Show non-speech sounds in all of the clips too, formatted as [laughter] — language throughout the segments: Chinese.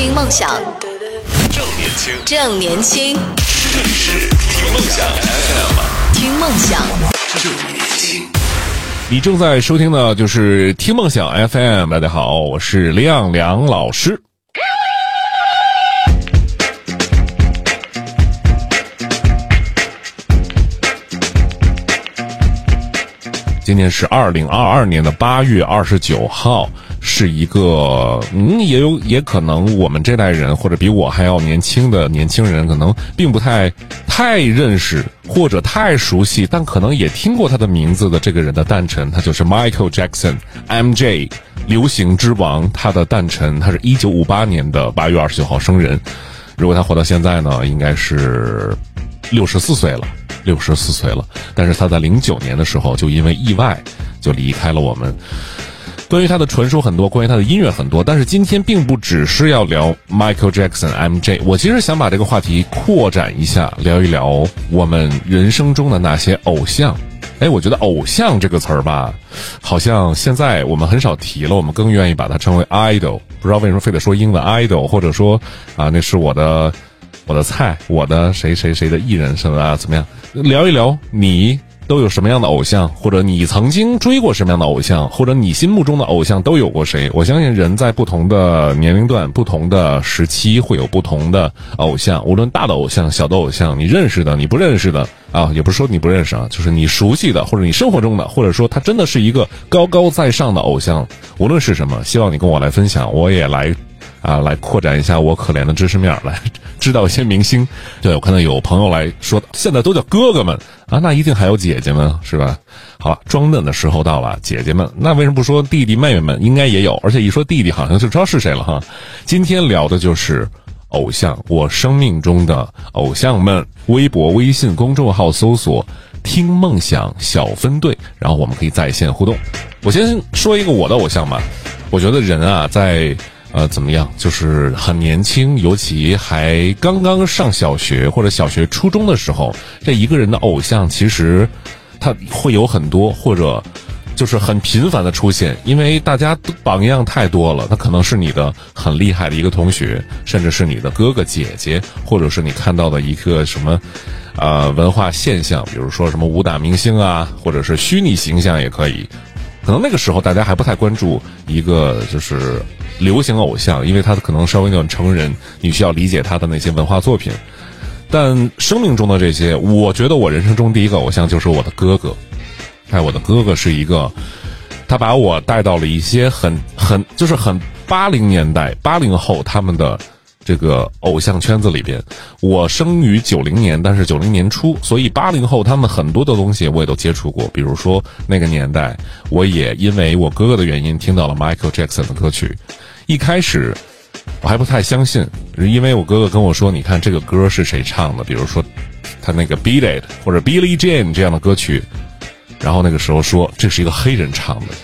听梦想，正年轻，正年轻，这里是听梦想 FM，听梦想。正年轻。你正在收听的就是听梦想 FM，大家好，我是亮亮老师。今天是二零二二年的八月二十九号，是一个嗯，也有也可能我们这代人或者比我还要年轻的年轻人，可能并不太太认识或者太熟悉，但可能也听过他的名字的这个人的诞辰，他就是 Michael Jackson，MJ，流行之王。他的诞辰，他是一九五八年的八月二十九号生人。如果他活到现在呢，应该是六十四岁了。六十四岁了，但是他在零九年的时候就因为意外就离开了我们。关于他的传说很多，关于他的音乐很多，但是今天并不只是要聊 Michael Jackson MJ，我其实想把这个话题扩展一下，聊一聊我们人生中的那些偶像。哎，我觉得“偶像”这个词儿吧，好像现在我们很少提了，我们更愿意把它称为 idol。不知道为什么非得说英文 idol，或者说啊，那是我的我的菜，我的谁谁谁的艺人什么啊，怎么样？聊一聊你都有什么样的偶像，或者你曾经追过什么样的偶像，或者你心目中的偶像都有过谁？我相信人在不同的年龄段、不同的时期会有不同的偶像，无论大的偶像、小的偶像，你认识的、你不认识的啊，也不是说你不认识啊，就是你熟悉的，或者你生活中的，或者说他真的是一个高高在上的偶像，无论是什么，希望你跟我来分享，我也来。啊，来扩展一下我可怜的知识面，来知道一些明星。对我看到有朋友来说，现在都叫哥哥们啊，那一定还有姐姐们是吧？好了，装嫩的时候到了，姐姐们，那为什么不说弟弟妹妹们？应该也有，而且一说弟弟，好像就知道是谁了哈。今天聊的就是偶像，我生命中的偶像们。微博、微信公众号搜索“听梦想小分队”，然后我们可以在线互动。我先说一个我的偶像吧，我觉得人啊，在。呃，怎么样？就是很年轻，尤其还刚刚上小学或者小学初中的时候，这一个人的偶像其实他会有很多，或者就是很频繁的出现，因为大家榜样太多了。他可能是你的很厉害的一个同学，甚至是你的哥哥姐姐，或者是你看到的一个什么呃文化现象，比如说什么武打明星啊，或者是虚拟形象也可以。可能那个时候大家还不太关注一个就是流行偶像，因为他可能稍微有点成人，你需要理解他的那些文化作品。但生命中的这些，我觉得我人生中第一个偶像就是我的哥哥。哎，我的哥哥是一个，他把我带到了一些很很就是很八零年代八零后他们的。这个偶像圈子里边，我生于九零年，但是九零年初，所以八零后他们很多的东西我也都接触过。比如说那个年代，我也因为我哥哥的原因听到了 Michael Jackson 的歌曲。一开始我还不太相信，因为我哥哥跟我说：“你看这个歌是谁唱的？比如说他那个 Beat It 或者 Billie Jean 这样的歌曲。”然后那个时候说这是一个黑人唱的。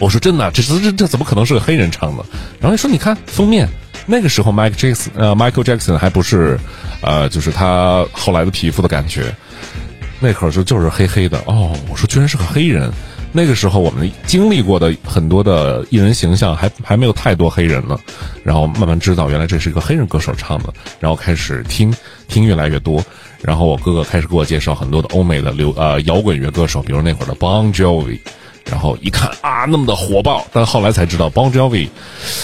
我说：“真的？这这这怎么可能是个黑人唱的？”然后你说：“你看封面。”那个时候，Michael Jackson，呃，Michael Jackson 还不是，呃，就是他后来的皮肤的感觉，那会儿就就是黑黑的。哦，我说居然是个黑人。那个时候我们经历过的很多的艺人形象还还没有太多黑人呢，然后慢慢知道原来这是一个黑人歌手唱的，然后开始听听越来越多，然后我哥哥开始给我介绍很多的欧美的流呃摇滚乐歌手，比如那会儿的 Bon Jovi。然后一看啊，那么的火爆，但后来才知道，Bon Jovi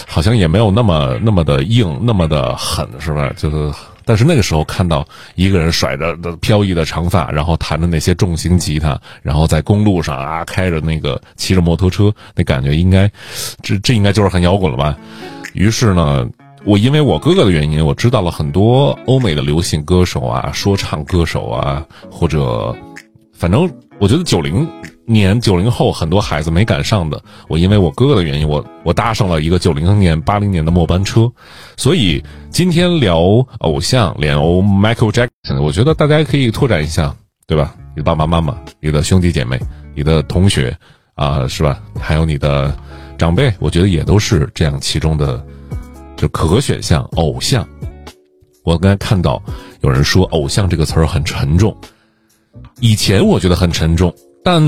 好像也没有那么那么的硬，那么的狠，是吧？就是，但是那个时候看到一个人甩着飘逸的长发，然后弹着那些重型吉他，然后在公路上啊开着那个骑着摩托车，那感觉应该，这这应该就是很摇滚了吧？于是呢，我因为我哥哥的原因，我知道了很多欧美的流行歌手啊、说唱歌手啊，或者，反正我觉得九零。年九零后很多孩子没赶上的，我因为我哥哥的原因，我我搭上了一个九零年八零年的末班车，所以今天聊偶像，聊 Michael Jackson，我觉得大家可以拓展一下，对吧？你的爸爸妈妈、你的兄弟姐妹、你的同学啊，是吧？还有你的长辈，我觉得也都是这样其中的就可选项。偶像，我刚才看到有人说“偶像”这个词儿很沉重，以前我觉得很沉重。但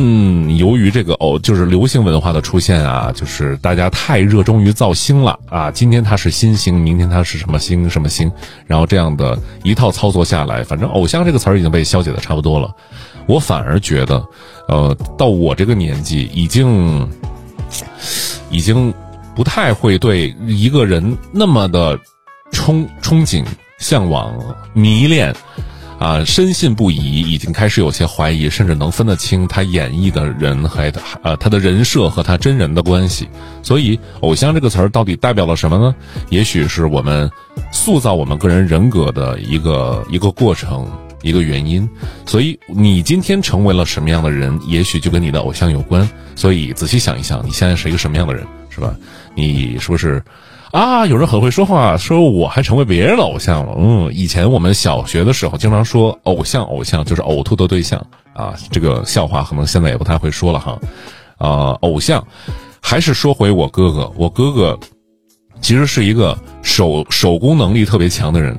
由于这个哦，就是流行文化的出现啊，就是大家太热衷于造星了啊。今天他是新星，明天他是什么星什么星，然后这样的一套操作下来，反正偶像这个词儿已经被消解的差不多了。我反而觉得，呃，到我这个年纪，已经已经不太会对一个人那么的憧憧憬、向往、迷恋。啊，深信不疑，已经开始有些怀疑，甚至能分得清他演绎的人和呃他的人设和他真人的关系。所以，偶像这个词儿到底代表了什么呢？也许是我们塑造我们个人人格的一个一个过程，一个原因。所以，你今天成为了什么样的人，也许就跟你的偶像有关。所以，仔细想一想，你现在是一个什么样的人，是吧？你是不是？啊，有人很会说话，说我还成为别人的偶像了。嗯，以前我们小学的时候经常说偶像，偶像就是呕吐的对象啊。这个笑话可能现在也不太会说了哈。啊，偶像，还是说回我哥哥，我哥哥其实是一个手手工能力特别强的人。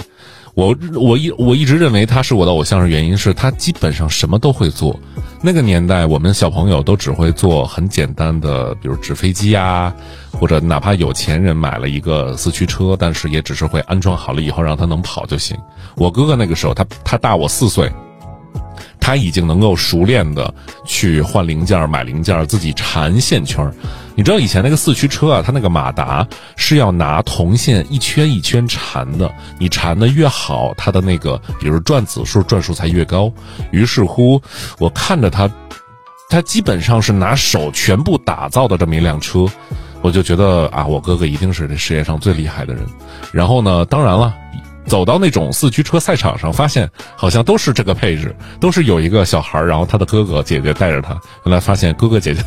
我我一我一直认为他是我的偶像，的原因是他基本上什么都会做。那个年代，我们小朋友都只会做很简单的，比如纸飞机啊，或者哪怕有钱人买了一个四驱车，但是也只是会安装好了以后让他能跑就行。我哥哥那个时候，他他大我四岁。他已经能够熟练的去换零件、买零件，自己缠线圈你知道以前那个四驱车啊，它那个马达是要拿铜线一圈一圈缠的，你缠的越好，它的那个比如转子数转数才越高。于是乎，我看着他，他基本上是拿手全部打造的这么一辆车，我就觉得啊，我哥哥一定是这世界上最厉害的人。然后呢，当然了。走到那种四驱车赛场上，发现好像都是这个配置，都是有一个小孩然后他的哥哥姐姐带着他。原来发现哥哥姐姐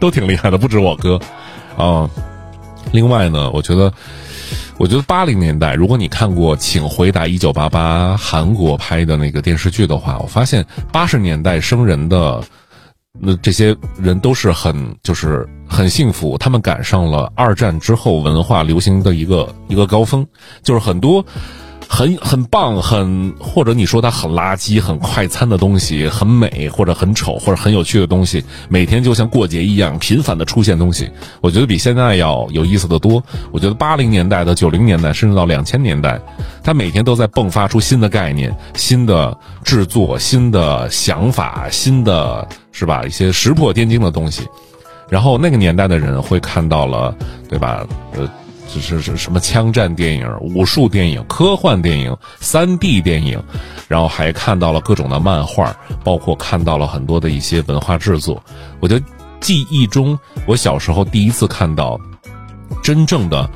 都挺厉害的，不止我哥。啊，另外呢，我觉得，[laughs] 我觉得八零年代，如果你看过《请回答一九八八》韩国拍的那个电视剧的话，我发现八十年代生人的。那这些人都是很就是很幸福，他们赶上了二战之后文化流行的一个一个高峰，就是很多。很很棒，很或者你说它很垃圾、很快餐的东西，很美或者很丑或者很有趣的东西，每天就像过节一样频繁的出现东西，我觉得比现在要有意思的多。我觉得八零年代的、九零年代，甚至到两千年代，它每天都在迸发出新的概念、新的制作、新的想法、新的是吧？一些石破天惊的东西，然后那个年代的人会看到了，对吧？呃。是是什么枪战电影、武术电影、科幻电影、三 D 电影，然后还看到了各种的漫画，包括看到了很多的一些文化制作。我觉得记忆中，我小时候第一次看到真正的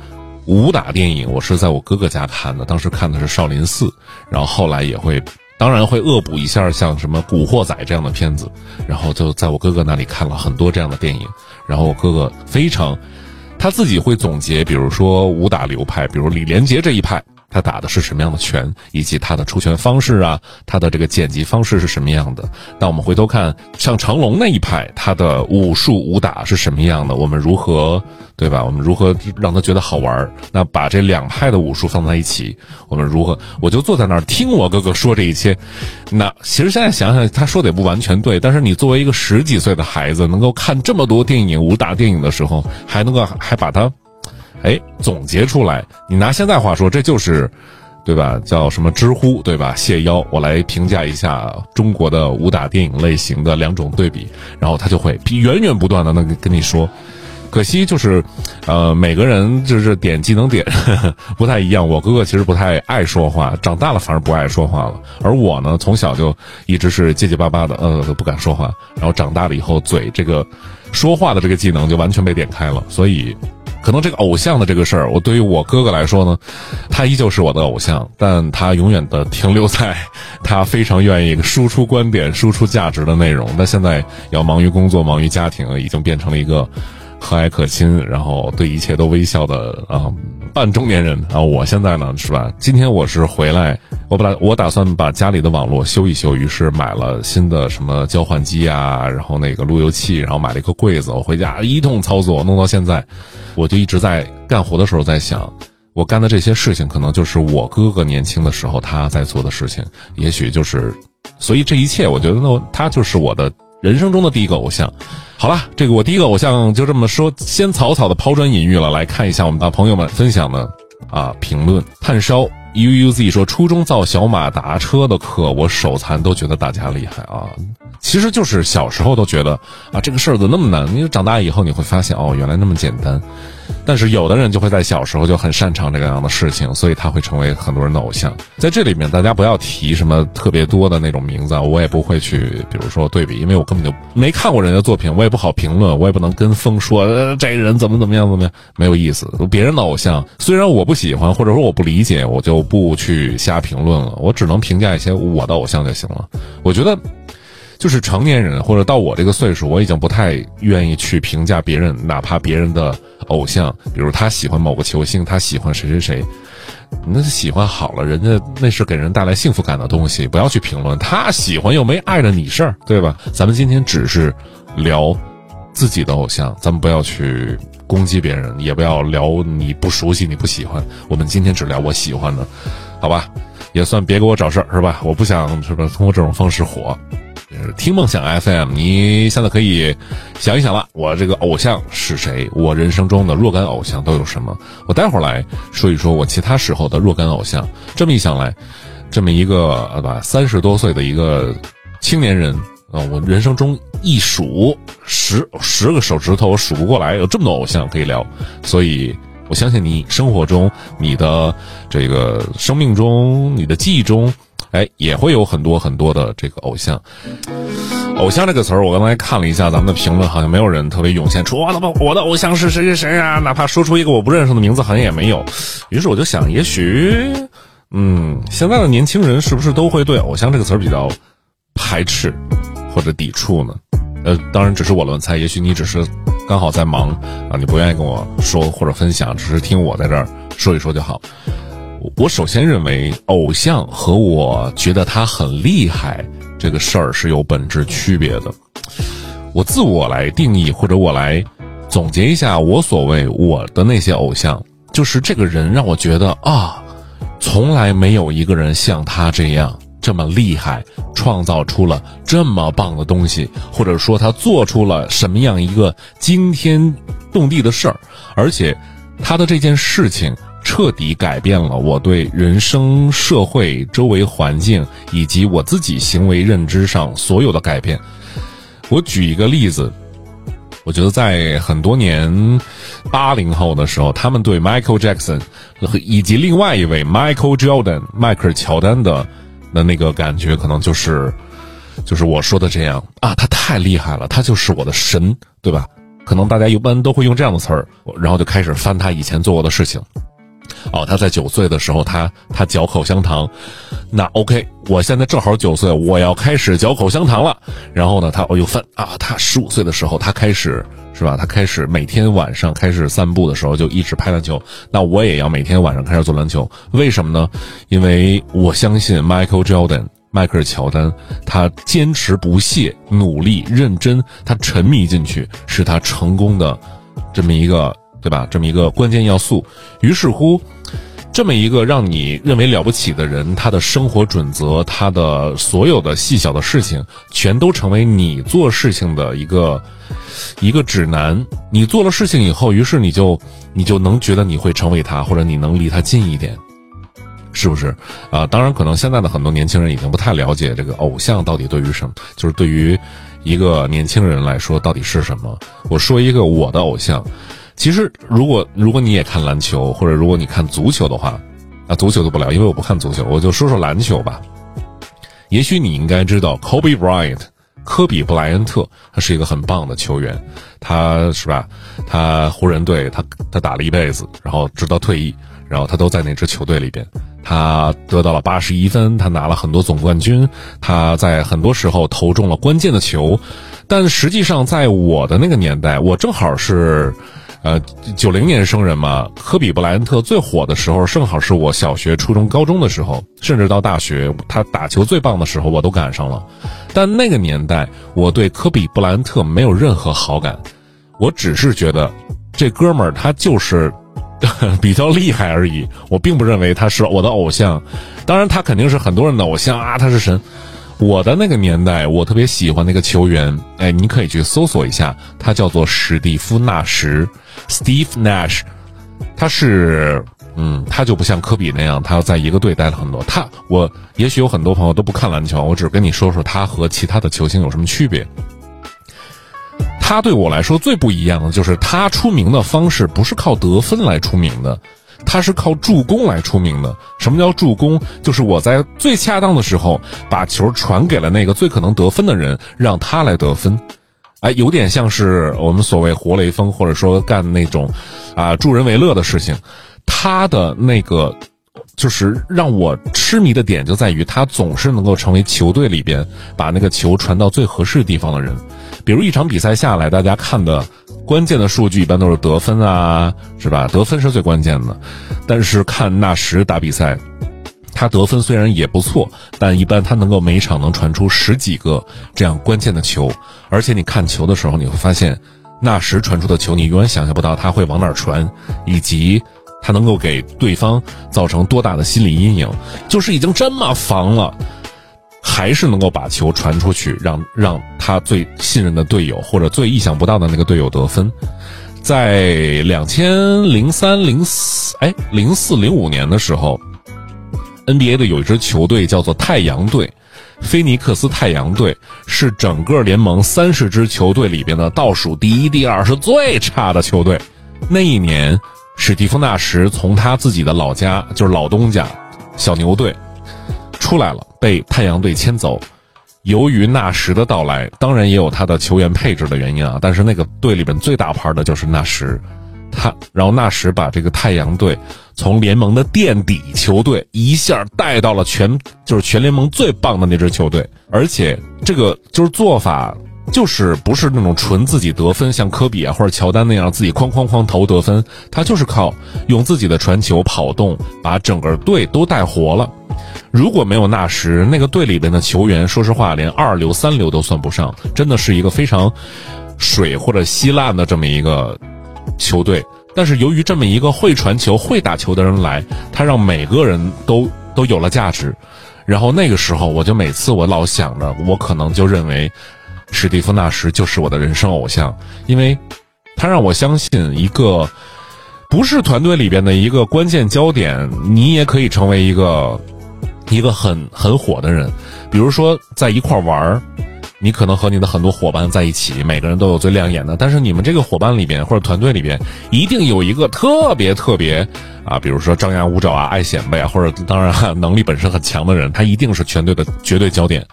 武打电影，我是在我哥哥家看的，当时看的是《少林寺》，然后后来也会，当然会恶补一下像什么《古惑仔》这样的片子，然后就在我哥哥那里看了很多这样的电影，然后我哥哥非常。他自己会总结，比如说武打流派，比如李连杰这一派。他打的是什么样的拳，以及他的出拳方式啊，他的这个剪辑方式是什么样的？那我们回头看，像成龙那一派，他的武术武打是什么样的？我们如何，对吧？我们如何让他觉得好玩？那把这两派的武术放在一起，我们如何？我就坐在那儿听我哥哥说这一切。那其实现在想想，他说的也不完全对。但是你作为一个十几岁的孩子，能够看这么多电影武打电影的时候，还能够还把它。哎，总结出来，你拿现在话说，这就是，对吧？叫什么知乎，对吧？谢邀，我来评价一下中国的武打电影类型的两种对比，然后他就会源源不断的能跟你说。可惜就是，呃，每个人就是点技能点 [laughs] 不太一样。我哥哥其实不太爱说话，长大了反而不爱说话了。而我呢，从小就一直是结结巴巴的，呃，不敢说话。然后长大了以后，嘴这个说话的这个技能就完全被点开了，所以。可能这个偶像的这个事儿，我对于我哥哥来说呢，他依旧是我的偶像，但他永远的停留在他非常愿意输出观点、输出价值的内容。那现在要忙于工作、忙于家庭，已经变成了一个和蔼可亲，然后对一切都微笑的啊半中年人啊。我现在呢，是吧？今天我是回来。我本来我打算把家里的网络修一修，于是买了新的什么交换机啊，然后那个路由器，然后买了一个柜子。我回家一通操作，弄到现在，我就一直在干活的时候在想，我干的这些事情，可能就是我哥哥年轻的时候他在做的事情，也许就是，所以这一切，我觉得呢，他就是我的人生中的第一个偶像。好了，这个我第一个偶像就这么说，先草草的抛砖引玉了。来看一下我们的朋友们分享的啊评论，炭烧。U U Z 说：“初中造小马达车的课，我手残都觉得大家厉害啊！其实就是小时候都觉得啊，这个事儿怎么那么难？你长大以后你会发现，哦，原来那么简单。”但是有的人就会在小时候就很擅长这个样的事情，所以他会成为很多人的偶像。在这里面，大家不要提什么特别多的那种名字，我也不会去，比如说对比，因为我根本就没看过人家作品，我也不好评论，我也不能跟风说这人怎么怎么样怎么样，没有意思。别人的偶像虽然我不喜欢，或者说我不理解，我就不去瞎评论了，我只能评价一些我的偶像就行了。我觉得。就是成年人或者到我这个岁数，我已经不太愿意去评价别人，哪怕别人的偶像，比如他喜欢某个球星，他喜欢谁谁谁，那喜欢好了，人家那是给人带来幸福感的东西，不要去评论他喜欢又没碍着你事儿，对吧？咱们今天只是聊自己的偶像，咱们不要去攻击别人，也不要聊你不熟悉、你不喜欢。我们今天只聊我喜欢的，好吧？也算别给我找事儿是吧？我不想是吧？通过这种方式火。听梦想 FM，你现在可以想一想了，我这个偶像是谁？我人生中的若干偶像都有什么？我待会儿来说一说我其他时候的若干偶像。这么一想来，这么一个呃吧，三十多岁的一个青年人啊，我人生中一数十十个手指头我数不过来，有这么多偶像可以聊。所以我相信你生活中、你的这个生命中、你的记忆中。哎，也会有很多很多的这个偶像，偶像这个词儿，我刚才看了一下咱们的评论，好像没有人特别涌现出我的我的偶像是谁谁谁啊，哪怕说出一个我不认识的名字，好像也没有。于是我就想，也许，嗯，现在的年轻人是不是都会对偶像这个词儿比较排斥或者抵触呢？呃，当然只是我乱猜，也许你只是刚好在忙啊，你不愿意跟我说或者分享，只是听我在这儿说一说就好。我首先认为，偶像和我觉得他很厉害这个事儿是有本质区别的。我自我来定义，或者我来总结一下，我所谓我的那些偶像，就是这个人让我觉得啊，从来没有一个人像他这样这么厉害，创造出了这么棒的东西，或者说他做出了什么样一个惊天动地的事儿，而且他的这件事情。彻底改变了我对人生、社会、周围环境以及我自己行为认知上所有的改变。我举一个例子，我觉得在很多年八零后的时候，他们对 Michael Jackson 以及另外一位 Michael Jordan 迈克尔乔丹的的那个感觉，可能就是就是我说的这样啊，他太厉害了，他就是我的神，对吧？可能大家一般都会用这样的词儿，然后就开始翻他以前做过的事情。哦，他在九岁的时候，他他嚼口香糖，那 OK，我现在正好九岁，我要开始嚼口香糖了。然后呢，他我又翻啊，他十五岁的时候，他开始是吧？他开始每天晚上开始散步的时候就一直拍篮球。那我也要每天晚上开始做篮球，为什么呢？因为我相信 Michael Jordan，迈克尔乔丹，他坚持不懈、努力认真，他沉迷进去，是他成功的这么一个。对吧？这么一个关键要素，于是乎，这么一个让你认为了不起的人，他的生活准则，他的所有的细小的事情，全都成为你做事情的一个一个指南。你做了事情以后，于是你就你就能觉得你会成为他，或者你能离他近一点，是不是？啊，当然，可能现在的很多年轻人已经不太了解这个偶像到底对于什么，就是对于一个年轻人来说到底是什么。我说一个我的偶像。其实，如果如果你也看篮球，或者如果你看足球的话，啊，足球都不聊，因为我不看足球，我就说说篮球吧。也许你应该知道，Kobe Bryant，科比布莱恩特，他是一个很棒的球员，他是吧？他湖人队，他他打了一辈子，然后直到退役，然后他都在那支球队里边，他得到了八十一分，他拿了很多总冠军，他在很多时候投中了关键的球，但实际上在我的那个年代，我正好是。呃，九零年生人嘛，科比布莱恩特最火的时候，正好是我小学、初中、高中的时候，甚至到大学，他打球最棒的时候，我都赶上了。但那个年代，我对科比布莱恩特没有任何好感，我只是觉得这哥们儿他就是 [laughs] 比较厉害而已，我并不认为他是我的偶像。当然，他肯定是很多人的偶像啊，他是神。我的那个年代，我特别喜欢那个球员，哎，你可以去搜索一下，他叫做史蒂夫·纳什 （Steve Nash）。他是，嗯，他就不像科比那样，他要在一个队待了很多。他，我也许有很多朋友都不看篮球，我只跟你说说他和其他的球星有什么区别。他对我来说最不一样的就是他出名的方式不是靠得分来出名的。他是靠助攻来出名的。什么叫助攻？就是我在最恰当的时候把球传给了那个最可能得分的人，让他来得分。哎，有点像是我们所谓活雷锋，或者说干那种啊助人为乐的事情。他的那个就是让我痴迷的点就在于他总是能够成为球队里边把那个球传到最合适地方的人。比如一场比赛下来，大家看的。关键的数据一般都是得分啊，是吧？得分是最关键的。但是看纳什打比赛，他得分虽然也不错，但一般他能够每场能传出十几个这样关键的球。而且你看球的时候，你会发现，纳什传出的球，你永远想象不到他会往哪儿传，以及他能够给对方造成多大的心理阴影。就是已经这么防了。还是能够把球传出去，让让他最信任的队友或者最意想不到的那个队友得分。在两千零三零四哎零四零五年的时候，NBA 的有一支球队叫做太阳队，菲尼克斯太阳队是整个联盟三十支球队里边的倒数第一、第二，是最差的球队。那一年，史蒂夫纳什从他自己的老家，就是老东家小牛队。出来了，被太阳队签走。由于纳什的到来，当然也有他的球员配置的原因啊。但是那个队里边最大牌的就是纳什，他然后纳什把这个太阳队从联盟的垫底球队一下带到了全就是全联盟最棒的那支球队，而且这个就是做法就是不是那种纯自己得分，像科比啊或者乔丹那样自己哐哐哐投得分，他就是靠用自己的传球跑动把整个队都带活了。如果没有纳什，那个队里边的球员，说实话，连二流、三流都算不上，真的是一个非常水或者稀烂的这么一个球队。但是由于这么一个会传球、会打球的人来，他让每个人都都有了价值。然后那个时候，我就每次我老想着，我可能就认为史蒂夫·纳什就是我的人生偶像，因为他让我相信一个不是团队里边的一个关键焦点，你也可以成为一个。一个很很火的人，比如说在一块玩，你可能和你的很多伙伴在一起，每个人都有最亮眼的，但是你们这个伙伴里边或者团队里边，一定有一个特别特别啊，比如说张牙舞爪啊、爱显摆啊，或者当然能力本身很强的人，他一定是全队的绝对焦点。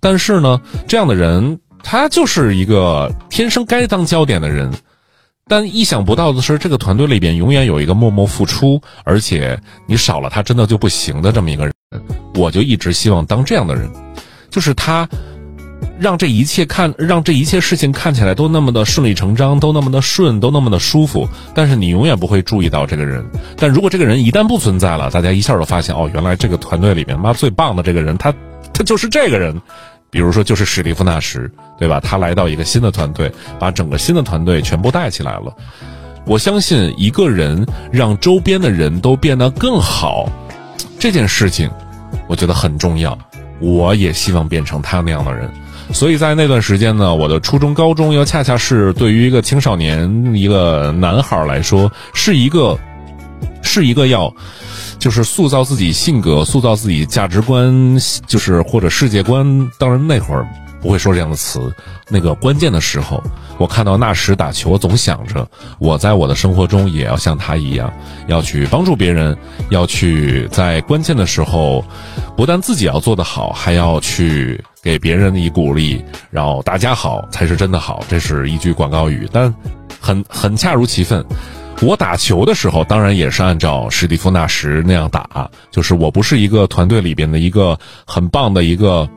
但是呢，这样的人他就是一个天生该当焦点的人。但意想不到的是，这个团队里边永远有一个默默付出，而且你少了他真的就不行的这么一个人。我就一直希望当这样的人，就是他，让这一切看，让这一切事情看起来都那么的顺理成章，都那么的顺，都那么的舒服。但是你永远不会注意到这个人。但如果这个人一旦不存在了，大家一下就发现，哦，原来这个团队里面妈最棒的这个人，他，他就是这个人。比如说，就是史蒂夫纳什，对吧？他来到一个新的团队，把整个新的团队全部带起来了。我相信，一个人让周边的人都变得更好，这件事情，我觉得很重要。我也希望变成他那样的人。所以在那段时间呢，我的初中、高中又恰恰是对于一个青少年、一个男孩来说，是一个，是一个要。就是塑造自己性格、塑造自己价值观，就是或者世界观。当然那会儿不会说这样的词。那个关键的时候，我看到纳什打球，总想着我在我的生活中也要像他一样，要去帮助别人，要去在关键的时候，不但自己要做得好，还要去给别人以鼓励。然后大家好才是真的好，这是一句广告语，但很很恰如其分。我打球的时候，当然也是按照史蒂夫纳什那样打，就是我不是一个团队里边的一个很棒的一个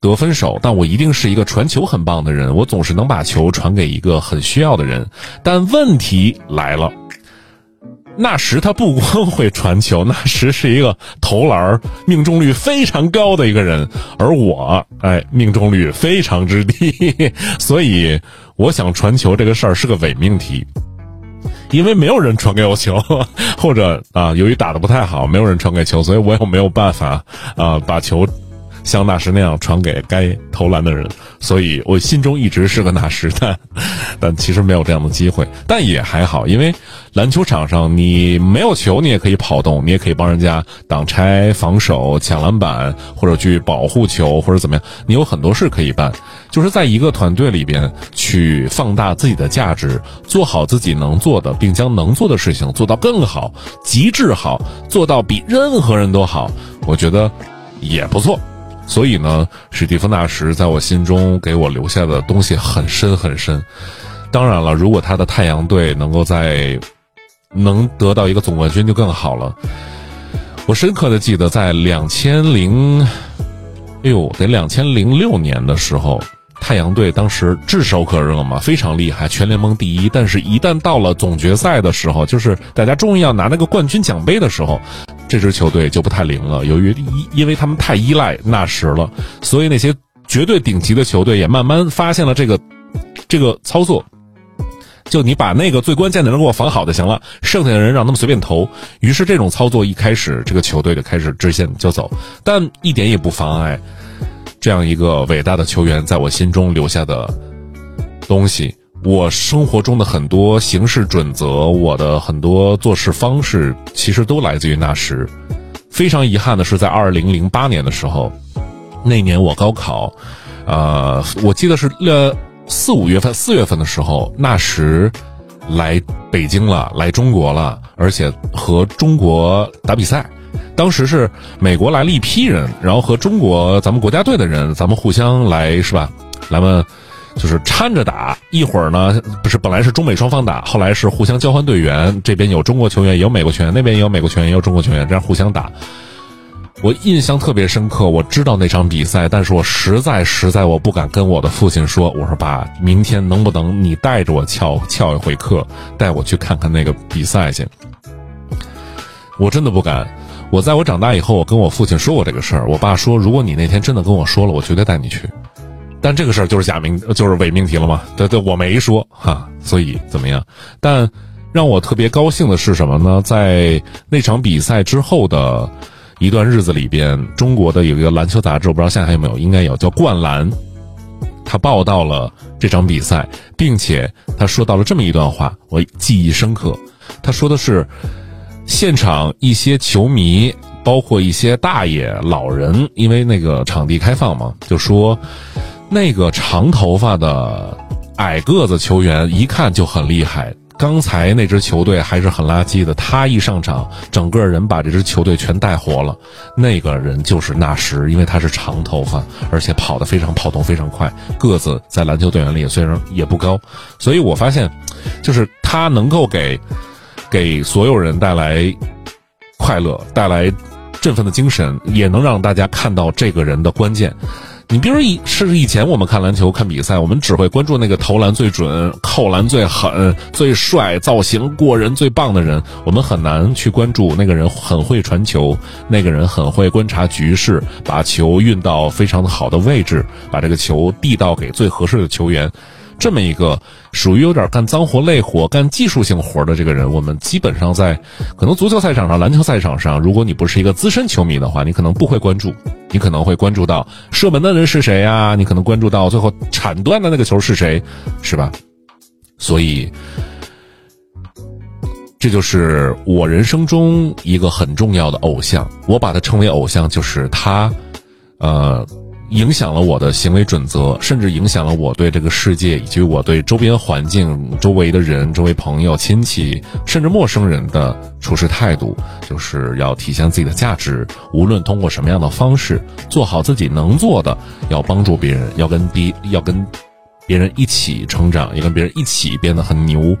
得分手，但我一定是一个传球很棒的人，我总是能把球传给一个很需要的人。但问题来了，纳什他不光会传球，纳什是一个投篮命中率非常高的一个人，而我哎命中率非常之低，[laughs] 所以我想传球这个事儿是个伪命题。因为没有人传给我球，[laughs] 或者啊，由于打的不太好，没有人传给球，所以我也没有办法啊，把球像纳什那样传给该投篮的人，所以我心中一直是个纳什，但但其实没有这样的机会，但也还好，因为篮球场上你没有球，你也可以跑动，你也可以帮人家挡拆、防守、抢篮板，或者去保护球，或者怎么样，你有很多事可以办，就是在一个团队里边去放大自己的价值，做好自己能做的，并将能做的事情做到更好、极致好，做到比任何人都好，我觉得也不错。所以呢，史蒂夫·纳什在我心中给我留下的东西很深很深。当然了，如果他的太阳队能够在能得到一个总冠军就更好了。我深刻的记得在两千零，哎呦，得两千零六年的时候，太阳队当时炙手可热嘛，非常厉害，全联盟第一。但是，一旦到了总决赛的时候，就是大家终于要拿那个冠军奖杯的时候。这支球队就不太灵了，由于因因为他们太依赖纳什了，所以那些绝对顶级的球队也慢慢发现了这个这个操作。就你把那个最关键的人给我防好就行了，剩下的人让他们随便投。于是这种操作一开始，这个球队就开始直线就走，但一点也不妨碍这样一个伟大的球员在我心中留下的东西。我生活中的很多行事准则，我的很多做事方式，其实都来自于那时。非常遗憾的是，在二零零八年的时候，那年我高考，呃，我记得是呃四五月份、四月份的时候，那时来北京了，来中国了，而且和中国打比赛。当时是美国来了一批人，然后和中国咱们国家队的人，咱们互相来是吧？来们。就是掺着打，一会儿呢不是本来是中美双方打，后来是互相交换队员，这边有中国球员，也有美国球员，那边也有美国球员，也有中国球员，这样互相打。我印象特别深刻，我知道那场比赛，但是我实在实在我不敢跟我的父亲说，我说爸，明天能不能你带着我翘翘一回课，带我去看看那个比赛去？我真的不敢。我在我长大以后，我跟我父亲说过这个事儿，我爸说，如果你那天真的跟我说了，我绝对带你去。但这个事儿就是假命，就是伪命题了嘛？对对，我没说哈，所以怎么样？但让我特别高兴的是什么呢？在那场比赛之后的一段日子里边，中国的有一个篮球杂志，我不知道现在还有没有，应该有，叫《灌篮》，他报道了这场比赛，并且他说到了这么一段话，我记忆深刻。他说的是，现场一些球迷，包括一些大爷老人，因为那个场地开放嘛，就说。那个长头发的矮个子球员一看就很厉害。刚才那支球队还是很垃圾的，他一上场，整个人把这支球队全带活了。那个人就是纳什，因为他是长头发，而且跑得非常跑动非常快，个子在篮球队员里虽然也不高，所以我发现，就是他能够给给所有人带来快乐，带来振奋的精神，也能让大家看到这个人的关键。你比如以是以前我们看篮球看比赛，我们只会关注那个投篮最准、扣篮最狠、最帅、造型过人最棒的人，我们很难去关注那个人很会传球，那个人很会观察局势，把球运到非常好的位置，把这个球递到给最合适的球员。这么一个属于有点干脏活累活、干技术性活的这个人，我们基本上在可能足球赛场上、篮球赛场上，如果你不是一个资深球迷的话，你可能不会关注。你可能会关注到射门的人是谁呀？你可能关注到最后铲断的那个球是谁，是吧？所以，这就是我人生中一个很重要的偶像。我把他称为偶像，就是他，呃。影响了我的行为准则，甚至影响了我对这个世界以及我对周边环境、周围的人、周围朋友、亲戚，甚至陌生人的处事态度，就是要体现自己的价值。无论通过什么样的方式，做好自己能做的，要帮助别人，要跟别要跟别人一起成长，也跟别人一起变得很牛，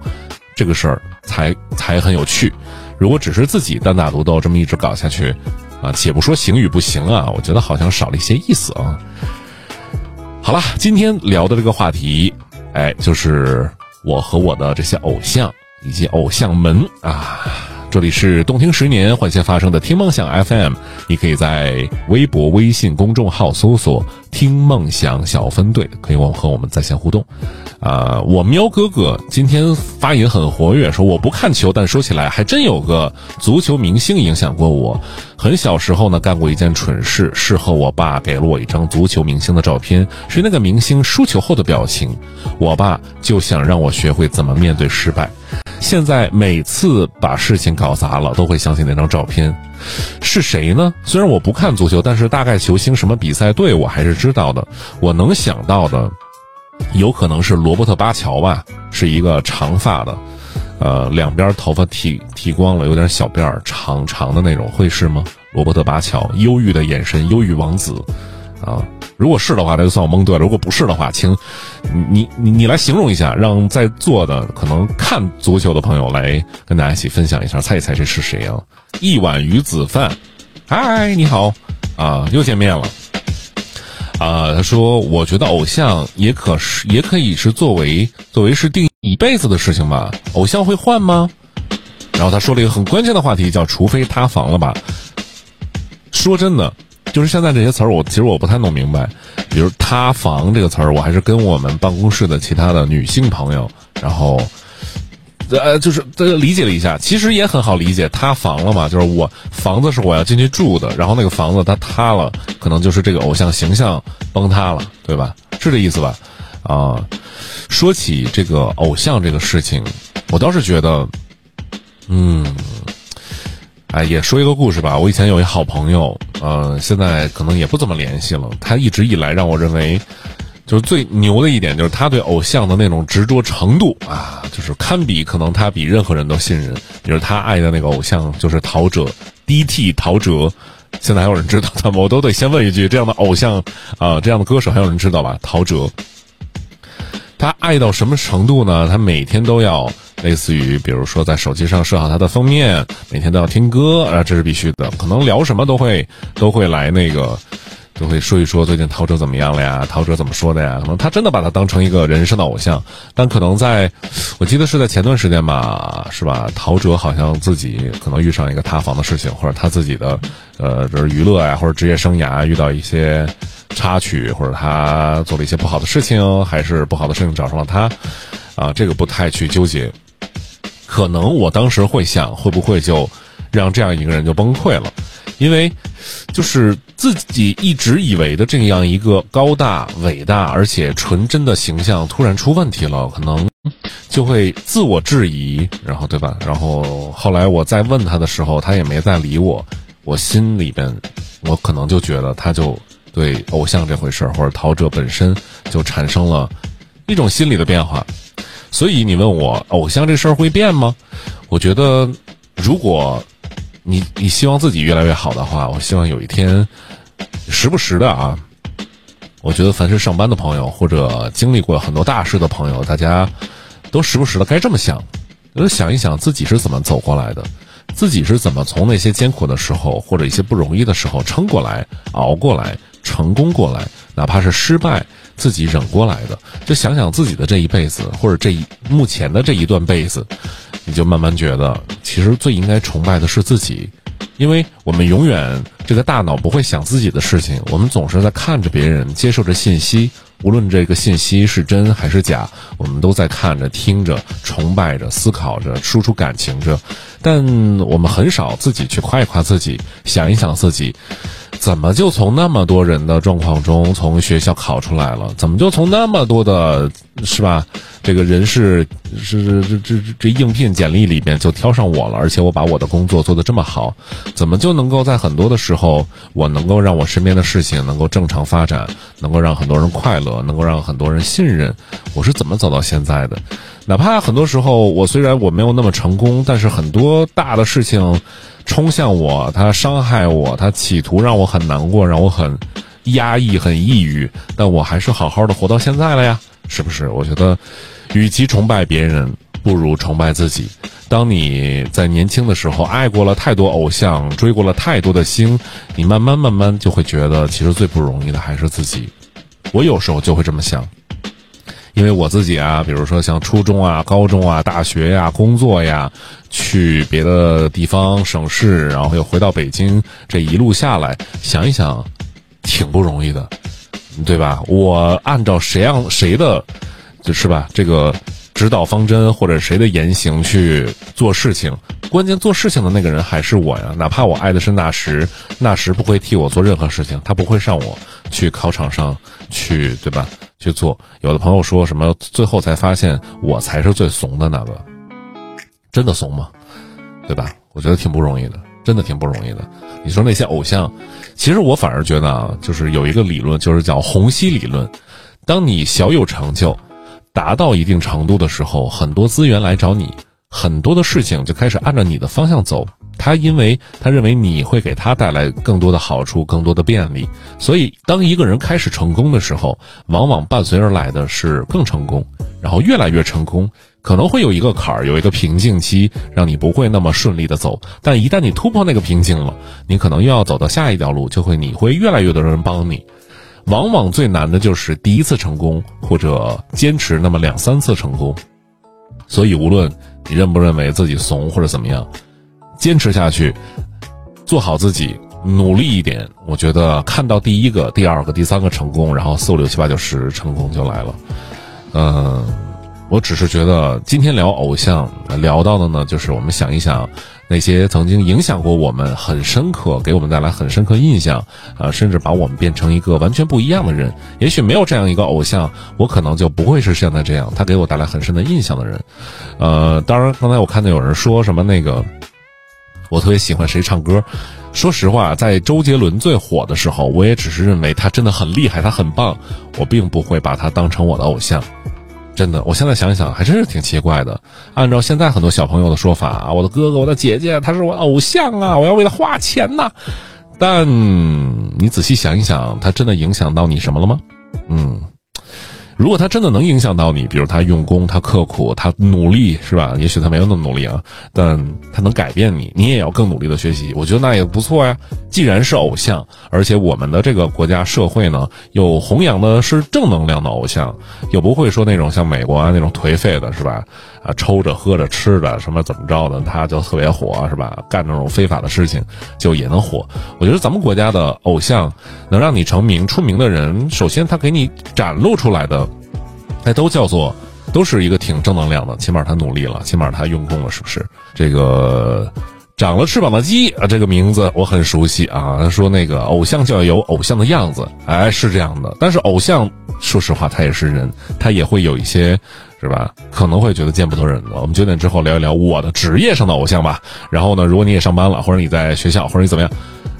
这个事儿才才很有趣。如果只是自己单打独斗，这么一直搞下去。啊，且不说行与不行啊，我觉得好像少了一些意思啊。好了，今天聊的这个话题，哎，就是我和我的这些偶像以及偶像们啊。这里是动听十年换线发生的听梦想 FM，你可以在微博、微信公众号搜索听梦想小分队，可以我和我们在线互动。啊，我喵哥哥今天发言很活跃，说我不看球，但说起来还真有个足球明星影响过我。很小时候呢，干过一件蠢事，事后我爸给了我一张足球明星的照片，是那个明星输球后的表情。我爸就想让我学会怎么面对失败。现在每次把事情搞砸了，都会想起那张照片，是谁呢？虽然我不看足球，但是大概球星什么比赛队我还是知道的。我能想到的。有可能是罗伯特巴乔吧，是一个长发的，呃，两边头发剃剃光了，有点小辫儿，长长的那种，会是吗？罗伯特巴乔，忧郁的眼神，忧郁王子，啊，如果是的话，那就算我蒙对了；如果不是的话，请你你你来形容一下，让在座的可能看足球的朋友来跟大家一起分享一下，猜一猜这是谁啊？一碗鱼子饭，嗨，你好，啊，又见面了。啊，他说：“我觉得偶像也可是，也可以是作为作为是定一辈子的事情吧。偶像会换吗？”然后他说了一个很关键的话题，叫“除非塌房了吧”。说真的，就是现在这些词儿，我其实我不太弄明白。比如“塌房”这个词儿，我还是跟我们办公室的其他的女性朋友，然后。呃，就是这个理解了一下，其实也很好理解，塌房了嘛，就是我房子是我要进去住的，然后那个房子它塌了，可能就是这个偶像形象崩塌了，对吧？是这意思吧？啊，说起这个偶像这个事情，我倒是觉得，嗯，哎，也说一个故事吧。我以前有一好朋友，呃，现在可能也不怎么联系了。他一直以来让我认为。就是最牛的一点，就是他对偶像的那种执着程度啊，就是堪比可能他比任何人都信任。比如他爱的那个偶像就是陶喆，D.T. 陶喆，现在还有人知道他吗？我都得先问一句：这样的偶像啊，这样的歌手还有人知道吧？陶喆，他爱到什么程度呢？他每天都要类似于，比如说在手机上设好他的封面，每天都要听歌啊，这是必须的。可能聊什么都会都会来那个。就会说一说最近陶喆怎么样了呀？陶喆怎么说的呀？可能他真的把他当成一个人生的偶像，但可能在，我记得是在前段时间吧，是吧？陶喆好像自己可能遇上一个塌房的事情，或者他自己的，呃，就是娱乐呀，或者职业生涯遇到一些插曲，或者他做了一些不好的事情，还是不好的事情找上了他，啊，这个不太去纠结。可能我当时会想，会不会就让这样一个人就崩溃了？因为，就是自己一直以为的这样一个高大、伟大而且纯真的形象突然出问题了，可能就会自我质疑，然后对吧？然后后来我再问他的时候，他也没再理我。我心里边，我可能就觉得他就对偶像这回事儿，或者陶喆本身就产生了一种心理的变化。所以你问我，偶像这事儿会变吗？我觉得，如果。你你希望自己越来越好的话，我希望有一天，时不时的啊，我觉得凡是上班的朋友或者经历过很多大事的朋友，大家都时不时的该这么想，就想一想自己是怎么走过来的，自己是怎么从那些艰苦的时候或者一些不容易的时候撑过来、熬过来、成功过来，哪怕是失败，自己忍过来的，就想想自己的这一辈子或者这一目前的这一段辈子。你就慢慢觉得，其实最应该崇拜的是自己，因为我们永远这个大脑不会想自己的事情，我们总是在看着别人，接受着信息，无论这个信息是真还是假，我们都在看着、听着、崇拜着、思考着、输出感情着，但我们很少自己去夸一夸自己，想一想自己。怎么就从那么多人的状况中从学校考出来了？怎么就从那么多的，是吧？这个人事是这这这这应聘简历里边就挑上我了，而且我把我的工作做得这么好，怎么就能够在很多的时候，我能够让我身边的事情能够正常发展，能够让很多人快乐，能够让很多人信任？我是怎么走到现在的？哪怕很多时候我虽然我没有那么成功，但是很多大的事情。冲向我，他伤害我，他企图让我很难过，让我很压抑、很抑郁，但我还是好好的活到现在了呀，是不是？我觉得，与其崇拜别人，不如崇拜自己。当你在年轻的时候爱过了太多偶像，追过了太多的星，你慢慢慢慢就会觉得，其实最不容易的还是自己。我有时候就会这么想。因为我自己啊，比如说像初中啊、高中啊、大学呀、工作呀，去别的地方省市，然后又回到北京，这一路下来，想一想，挺不容易的。对吧？我按照谁让谁的，就是吧，这个指导方针或者谁的言行去做事情，关键做事情的那个人还是我呀。哪怕我爱的是纳什，纳什不会替我做任何事情，他不会让我去考场上去，对吧？去做。有的朋友说什么，最后才发现我才是最怂的那个，真的怂吗？对吧？我觉得挺不容易的，真的挺不容易的。你说那些偶像，其实我反而觉得啊，就是有一个理论，就是叫虹吸理论。当你小有成就，达到一定程度的时候，很多资源来找你，很多的事情就开始按照你的方向走。他因为他认为你会给他带来更多的好处、更多的便利，所以当一个人开始成功的时候，往往伴随而来的是更成功，然后越来越成功。可能会有一个坎儿，有一个瓶颈期，让你不会那么顺利的走。但一旦你突破那个瓶颈了，你可能又要走到下一条路，就会你会越来越多人帮你。往往最难的就是第一次成功，或者坚持那么两三次成功。所以无论你认不认为自己怂或者怎么样，坚持下去，做好自己，努力一点，我觉得看到第一个、第二个、第三个成功，然后四五六七八九十成功就来了。嗯。我只是觉得今天聊偶像，聊到的呢，就是我们想一想那些曾经影响过我们很深刻，给我们带来很深刻印象，啊，甚至把我们变成一个完全不一样的人。也许没有这样一个偶像，我可能就不会是现在这样。他给我带来很深的印象的人，呃，当然刚才我看到有人说什么那个，我特别喜欢谁唱歌。说实话，在周杰伦最火的时候，我也只是认为他真的很厉害，他很棒，我并不会把他当成我的偶像。真的，我现在想想还真是挺奇怪的。按照现在很多小朋友的说法，我的哥哥、我的姐姐，他是我偶像啊，我要为他花钱呐。但你仔细想一想，他真的影响到你什么了吗？嗯。如果他真的能影响到你，比如他用功、他刻苦、他努力，是吧？也许他没有那么努力啊，但他能改变你，你也要更努力的学习。我觉得那也不错呀。既然是偶像，而且我们的这个国家社会呢，又弘扬的是正能量的偶像，又不会说那种像美国啊那种颓废的，是吧？啊，抽着喝着吃的什么怎么着的，他就特别火，是吧？干那种非法的事情就也能火。我觉得咱们国家的偶像能让你成名出名的人，首先他给你展露出来的。那都叫做，都是一个挺正能量的，起码他努力了，起码他用功了，是不是？这个长了翅膀的鸡啊，这个名字我很熟悉啊。他说那个偶像就要有偶像的样子，哎，是这样的。但是偶像，说实话，他也是人，他也会有一些，是吧？可能会觉得见不得人的。我们九点之后聊一聊我的职业上的偶像吧。然后呢，如果你也上班了，或者你在学校，或者你怎么样，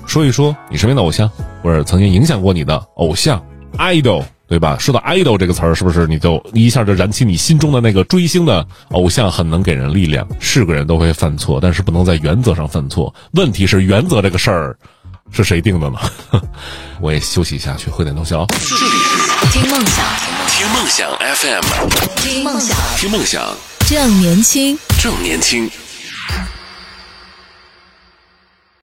说一说你身边的偶像，或者曾经影响过你的偶像，idol。对吧？说到 idol 这个词儿，是不是你就一下就燃起你心中的那个追星的偶像，很能给人力量？是个人都会犯错，但是不能在原则上犯错。问题是原则这个事儿 [laughs] 是谁定的呢？[laughs] 我也休息一下，去喝点东西哦。听梦想，听梦想 FM，听梦想，听梦想，正年轻，正年轻。